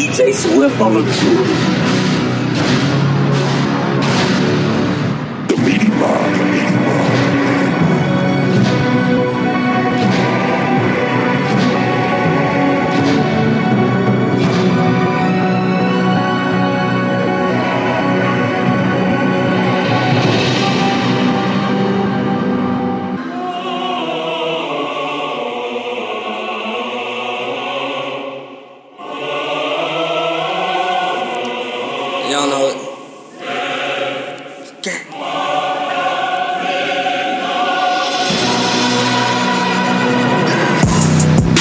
DJ Swift on the Y'all know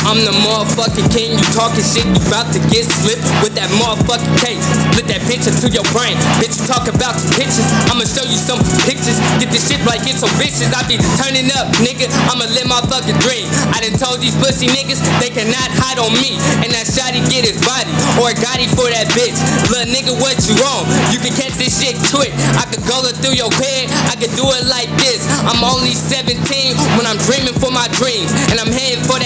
I'm the motherfucking king. You talking shit, you about to get slipped with that motherfucking case. Split that bitch into your brain. Bitch, you talk about some pictures. I'ma show you some pictures. Get this shit like it's so vicious. I be turning up, nigga. I'ma live my fucking dream. I done told these pussy niggas they cannot hide on me. And that shotty get his body or a gotti for that bitch. Little nigga, what you on? You can catch this shit quick. I could go it through your head. I could do it like this. I'm only 17 when I'm dreaming for my dreams. And I'm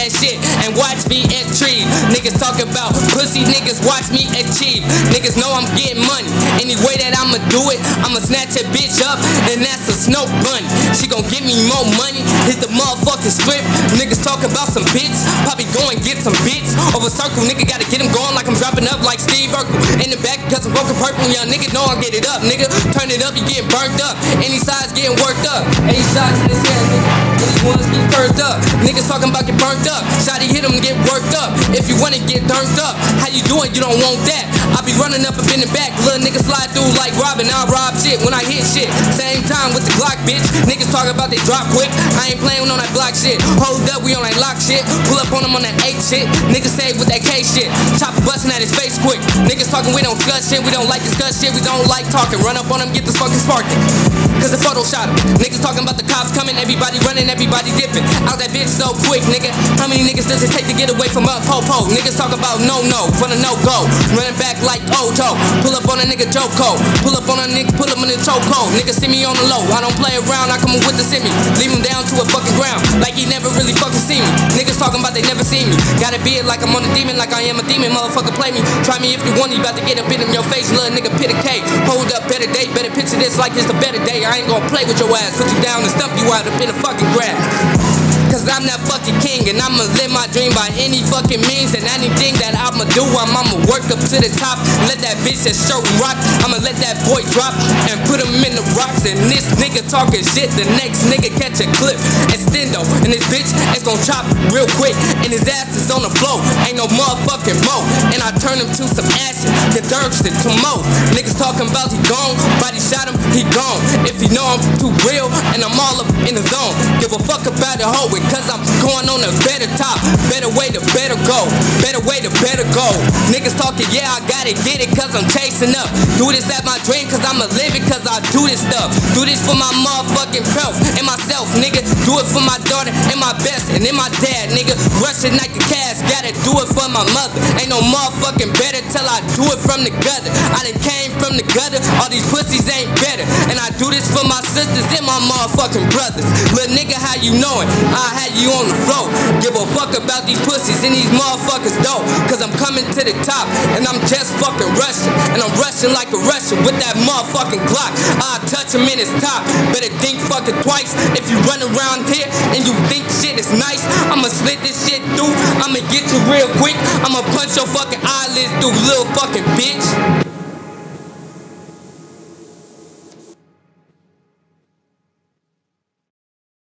that shit. And watch me achieve. Niggas talk about pussy niggas, watch me achieve. Niggas know I'm getting money. Any way that I'ma do it, I'ma snatch a bitch up, and that's a snow bunny. She gon' give me more money, hit the motherfucking script. Niggas talk about some bits, probably go and get some bits. Over circle, nigga gotta get him going like I'm dropping up like Steve Urkel. In the back, cause I'm broken purple, young nigga know I get it up, nigga. Turn it up, you getting burnt up. Any size getting worked up. Any in this hand, nigga. Get turned up. Niggas talking about get burnt up. Shotty hit him, get worked up. If you wanna get turned up, how you doing? You don't want that. I be running up and bending back. Little niggas slide through like robbing. I rob shit when I hit shit. Same time with the Glock, bitch. Niggas talk about they drop quick. I ain't playing on that block shit. Hold up, we on that lock shit. Pull up on them on that 8 shit. Niggas say with that K shit. Chopper busting at his face quick. Niggas talking, we don't discuss shit. We don't like discuss shit. We don't like talking. Run up on them, get this fucking sparking. Cause the photo shot him. Niggas talking about the cops coming. Everybody running, everybody dipping. Out that bitch so quick, nigga. How many niggas does it take to get away from a po-po? Niggas talk about no no, the no go. Running back like Oto. Pull up on a nigga Joko. Pull up on a nigga, pull up in the choco. Niggas see me on the low. I don't play around, I come with the semi. Leave him down to a fucking ground. Like he never really fucking see me. Niggas talking about they never see me. Gotta be it like I'm on a demon, like I am a demon. Motherfucker play me. Try me if you want, you about to get a bit in your face, little nigga pit a K. Hold up, better day, better picture this like it's a better day. I ain't gonna play with your ass. Put you down and stump you out up in the fucking grass. Cause I'm that fucking king and I'ma live my dream by any fucking means and anything that I'ma do. I'm, I'ma work up to the top. Let that bitch that shirt rock. I'ma let that boy drop and put him in the rocks. And this nigga talking shit, the next nigga catch a clip. Extendo, and this bitch is gonna chop real quick. And his ass is on the floor. Ain't no motherfucking mo. And I turn him to some ashes. The Dirkson to mo. Niggas talking about he gone. Body shot him, he gone. If he know I'm too real and I'm all up in the zone. Give a fuck about the hoe because I'm going on a better top. Better way to better go. Better way to better go. Niggas talking, yeah, I gotta get it cause I'm chasing up. Do this at my dream cause I'ma live it cause I do this stuff. Do this for my motherfucking self and myself, nigga. Do it for my daughter and my best and then my dad, nigga. Rushing like a cash, gotta do it for my mother. Ain't no motherfucking better till I do it from the gutter. I done came from the gutter, all these pussies ain't better. And I do this for my sisters and my motherfucking brothers. Little nigga, how you knowin'? I had you on the floor. Give a fuck about these pussies and these motherfuckers though. Cause I'm coming to the top and I'm just fucking rushing. And I'm rushing like a Russian with that motherfucking Glock. I touch him in his top. Better think fucking twice. If you run around here and you think shit is nice, I'ma slit this shit through. I'ma get you real quick. I'ma punch your fucking eyelids through, little fucking bitch.